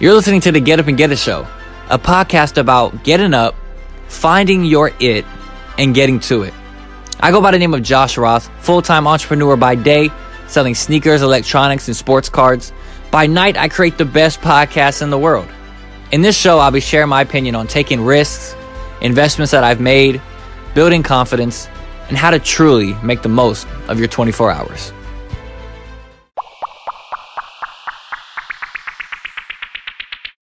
You're listening to the Get Up and Get It Show, a podcast about getting up, finding your it, and getting to it. I go by the name of Josh Roth, full time entrepreneur by day, selling sneakers, electronics, and sports cards. By night, I create the best podcast in the world. In this show, I'll be sharing my opinion on taking risks, investments that I've made, building confidence, and how to truly make the most of your 24 hours.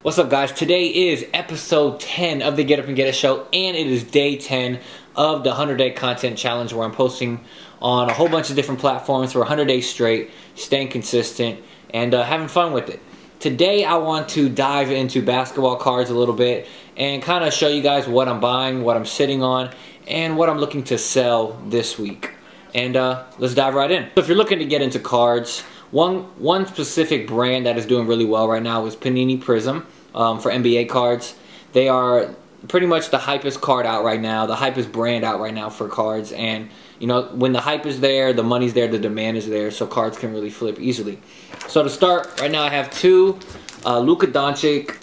What's up, guys? Today is episode 10 of the Get Up and Get It show, and it is day 10 of the 100 Day Content Challenge where I'm posting on a whole bunch of different platforms for 100 days straight, staying consistent, and uh, having fun with it. Today, I want to dive into basketball cards a little bit and kind of show you guys what I'm buying, what I'm sitting on, and what I'm looking to sell this week. And uh, let's dive right in. So if you're looking to get into cards, one one specific brand that is doing really well right now is Panini Prizm um, for NBA cards. They are pretty much the hypest card out right now, the hypest brand out right now for cards. And, you know, when the hype is there, the money's there, the demand is there, so cards can really flip easily. So to start, right now I have two uh, Luka Doncic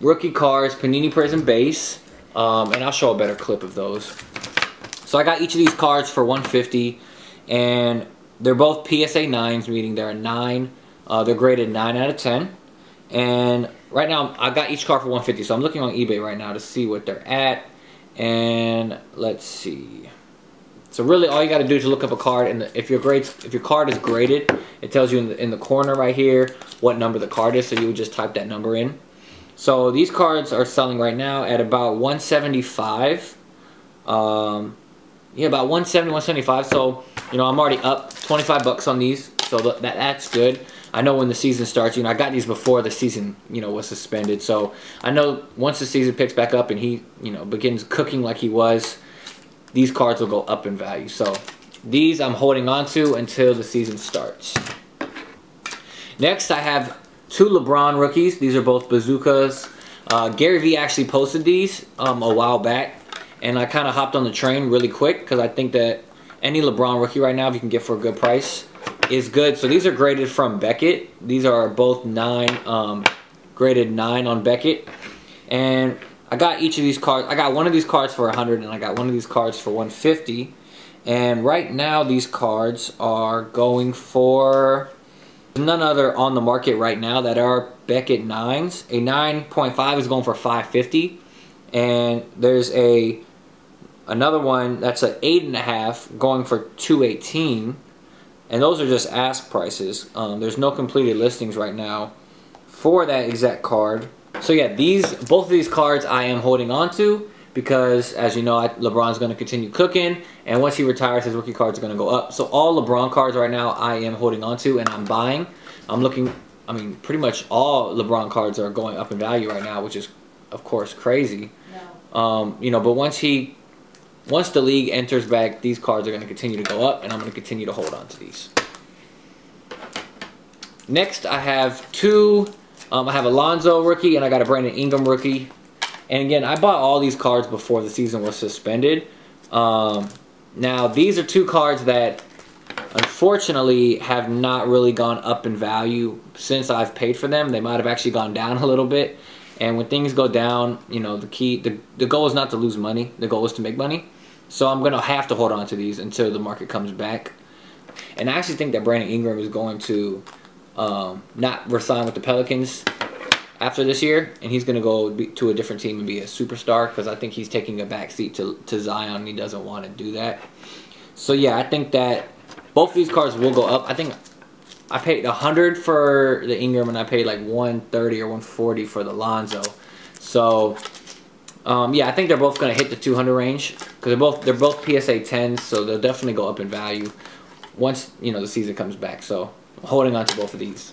rookie cards, Panini Prizm base. Um, and I'll show a better clip of those. So I got each of these cards for 150 and they're both PSA 9s, meaning they're a 9. Uh, they're graded 9 out of 10. And right now, I got each card for 150 so I'm looking on eBay right now to see what they're at. And let's see. So really, all you got to do is look up a card, and if your grades, if your card is graded, it tells you in the, in the corner right here what number the card is. So you would just type that number in. So these cards are selling right now at about 175. Um, yeah, about 170, 175. So you know, I'm already up 25 bucks on these, so that that's good. I know when the season starts, you know, I got these before the season, you know, was suspended. So I know once the season picks back up and he, you know, begins cooking like he was, these cards will go up in value. So these I'm holding on to until the season starts. Next, I have two LeBron rookies. These are both bazookas. Uh, Gary Vee actually posted these um, a while back, and I kind of hopped on the train really quick because I think that any LeBron rookie right now, if you can get for a good price, is good. So these are graded from Beckett. These are both nine, um, graded nine on Beckett. And I got each of these cards. I got one of these cards for 100 and I got one of these cards for 150. And right now these cards are going for none other on the market right now that are Beckett 9s. A 9.5 is going for 550 and there's a another one that's an 8.5 going for 218 and those are just ask prices. Um, there's no completed listings right now for that exact card. So yeah, these both of these cards I am holding on to because, as you know, I, LeBron's going to continue cooking, and once he retires, his rookie cards are going to go up. So all LeBron cards right now I am holding on to and I'm buying. I'm looking. I mean, pretty much all LeBron cards are going up in value right now, which is, of course, crazy. No. Um, you know, but once he once the league enters back, these cards are going to continue to go up, and I'm going to continue to hold on to these. Next, I have two. Um, I have Alonzo rookie, and I got a Brandon Ingram rookie. And again, I bought all these cards before the season was suspended. Um, now, these are two cards that unfortunately have not really gone up in value since I've paid for them. They might have actually gone down a little bit. And when things go down, you know, the key, the, the goal is not to lose money. The goal is to make money. So I'm going to have to hold on to these until the market comes back. And I actually think that Brandon Ingram is going to um, not resign with the Pelicans after this year, and he's going to go to a different team and be a superstar because I think he's taking a backseat to, to Zion and he doesn't want to do that. So yeah, I think that both of these cards will go up. I think I paid 100 for the Ingram and I paid like 130 or 140 for the Lonzo. So um, yeah, I think they're both going to hit the 200 range because they're both they're both PSA 10s, so they'll definitely go up in value once you know the season comes back. So I'm holding on to both of these.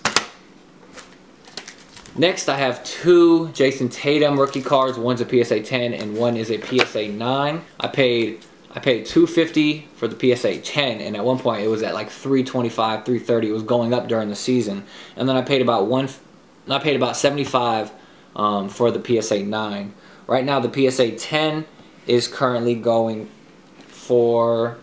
Next, I have two Jayson Tatum rookie cards. One's a PSA 10 and one is a PSA 9. I paid I paid 250 for the PSA 10 and at one point it was at like 325, 330. It was going up during the season. And then I paid about one I paid about 75 um, for the PSA 9. Right now the PSA 10 is currently going for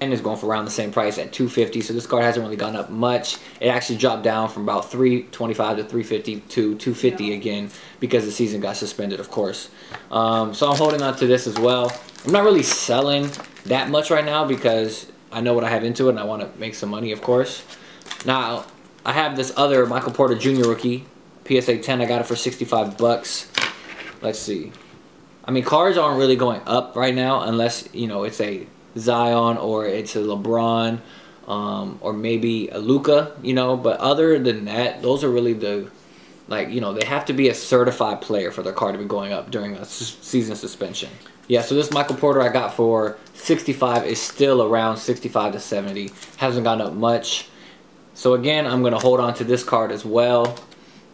and is going for around the same price at 250 so this card hasn't really gone up much. It actually dropped down from about 325 to 350 to 250 again because the season got suspended of course. Um, so i'm holding on to this as well. I'm not really selling that much right now because i know what i have into it and i want to make some money of course. Now i have this other michael porter jr rookie psa 10 i got it for 65 bucks let's see i mean cards aren't really going up right now unless you know it's a Zion or it's a LeBron um, or maybe a Luka, you know. But other than that, those are really the like you know they have to be a certified player for their card to be going up during a season suspension. Yeah, so this Michael Porter I got for 65 is still around 65 to 70. Hasn't gone up much. So again, I'm going to hold on to this card as well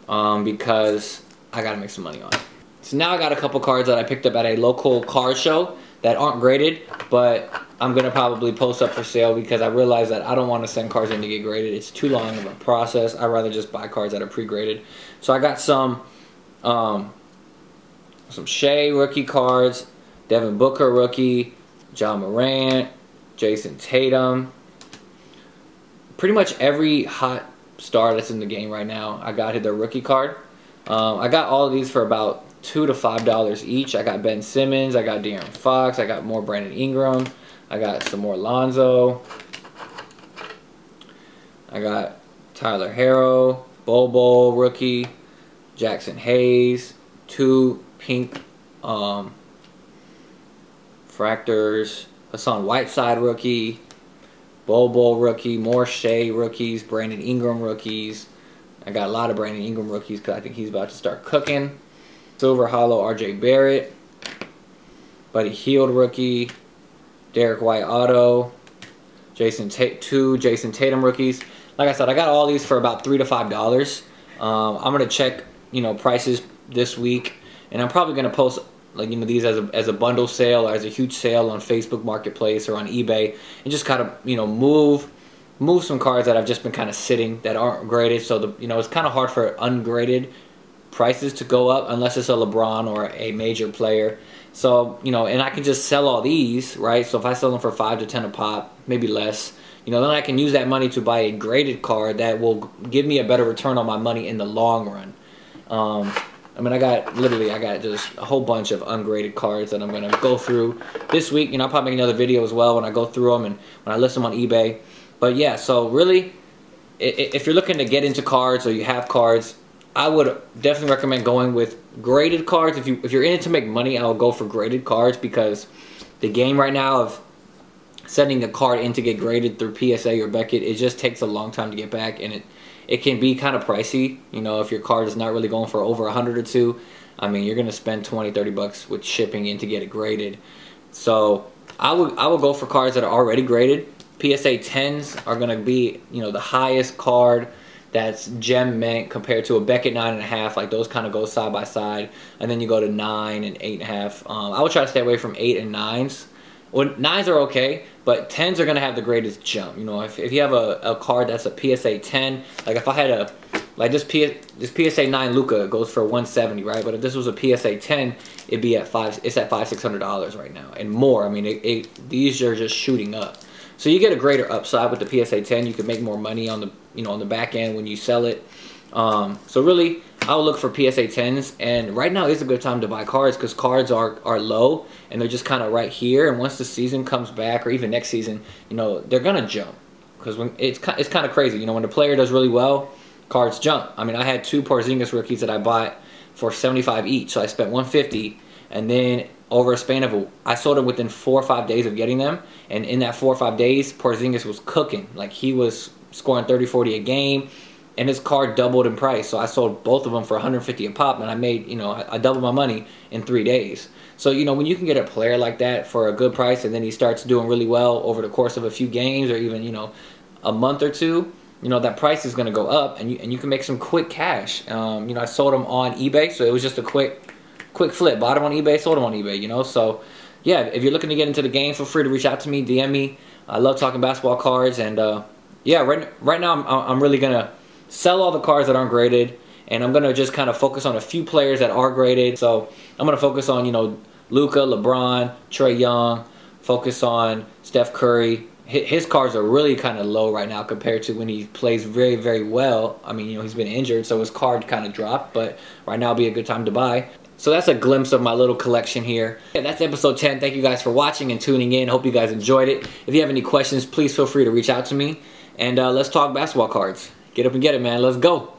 um, because I got to make some money on it. So now I got a couple cards that I picked up at a local card show that aren't graded, but I'm to probably post up for sale because I realize that I don't want to send cards in to get graded. It's too long of a process. I'd rather just buy cards that are pre-graded. So I got some um, some Shai rookie cards, Devin Booker rookie, Ja Morant, Jayson Tatum. Pretty much every hot star that's in the game right now, I got their rookie card. Um, I got all of these for about two to five dollars each. I got Ben Simmons, I got De'Aaron Fox, I got more Brandon Ingram, I got some more Lonzo, I got Tyler Herro, Bobo rookie, Jaxson Hayes, two pink um, fractors, Hassan Whiteside rookie, Bobo rookie, more Shai rookies, Brandon Ingram rookies. I got a lot of Brandon Ingram rookies because I think he's about to start cooking. Silver Holo RJ Barrett. Buddy Hield rookie. Derrick White auto. Jason Tate two Jayson Tatum rookies. Like I said, I got all these for about three to five dollars. Um, I'm gonna check you know prices this week, and I'm probably gonna post like you know these as a as a bundle sale or as a huge sale on Facebook Marketplace or on eBay, and just kind of you know move move some cards that I've just been kind of sitting that aren't graded. So the you know it's kind of hard for ungraded prices to go up unless it's a LeBron or a major player. So, you know, and I can just sell all these, right? So if I sell them for 5 to 10 a pop, maybe less, you know, then I can use that money to buy a graded card that will give me a better return on my money in the long run. Um, I mean, I got literally, I got just a whole bunch of ungraded cards that I'm going to go through this week. You know, I'll probably make another video as well when I go through them and when I list them on eBay. But yeah, so really, if you're looking to get into cards or you have cards, I would definitely recommend going with graded cards. If you if you're in it to make money, I would go for graded cards because the game right now of sending a card in to get graded through PSA or Beckett, it just takes a long time to get back, and it it can be kind of pricey. You know, if your card is not really going for over a hundred or two, I mean, you're gonna spend 20, 30 bucks with shipping in to get it graded. So I would I would go for cards that are already graded. PSA 10s are gonna be you know the highest card that's gem mint compared to a Beckett nine and a half. Like those kind of go side by side, and then you go to nine and eight and a half. Um, I would try to stay away from eight and nines. Well, nines are okay, but tens are gonna have the greatest jump. You know, if, if you have a, a card that's a PSA 10, like if I had a like this P, this PSA 9 Luka goes for 170, right? But if this was a PSA 10, it'd be at five. It's at five six hundred dollars right now and more. I mean, it, it, these are just shooting up. So you get a greater upside with the PSA 10. You can make more money on the you know on the back end when you sell it. Um, so really, I will look for PSA 10s, and right now is a good time to buy cards because cards are are low and they're just kind of right here. And once the season comes back, or even next season, you know they're gonna jump because when it's it's kind of crazy. You know when the player does really well, cards jump. I mean, I had two Porzingis rookies that I bought for 75 each, so I spent 150, and then over a span of a, I sold them within four or five days of getting them, and in that four or five days, Porzingis was cooking. Like he was scoring 30, 40 a game, and his card doubled in price. So I sold both of them for 150 a pop, and I made you know I, I doubled my money in three days. So you know when you can get a player like that for a good price, and then he starts doing really well over the course of a few games, or even you know a month or two, you know that price is going to go up, and you and you can make some quick cash. Um, you know I sold them on eBay, so it was just a quick quick flip. Bought them on eBay, sold them on eBay, you know? So, yeah, if you're looking to get into the game, feel free to reach out to me, DM me. I love talking basketball cards. And, uh, yeah, right, right now I'm, I'm really going to sell all the cards that aren't graded. And I'm going to just kind of focus on a few players that are graded. So, I'm going to focus on, you know, Luka, LeBron, Trae Young, focus on Steph Curry, his cards are really kind of low right now compared to when he plays very, very well. I mean, you know, he's been injured, so his card kind of dropped, but right now would be a good time to buy. So that's a glimpse of my little collection here. And that's episode 10. Thank you guys for watching and tuning in. Hope you guys enjoyed it. If you have any questions, please feel free to reach out to me. And uh, let's talk basketball cards. Get up and get it, man. Let's go.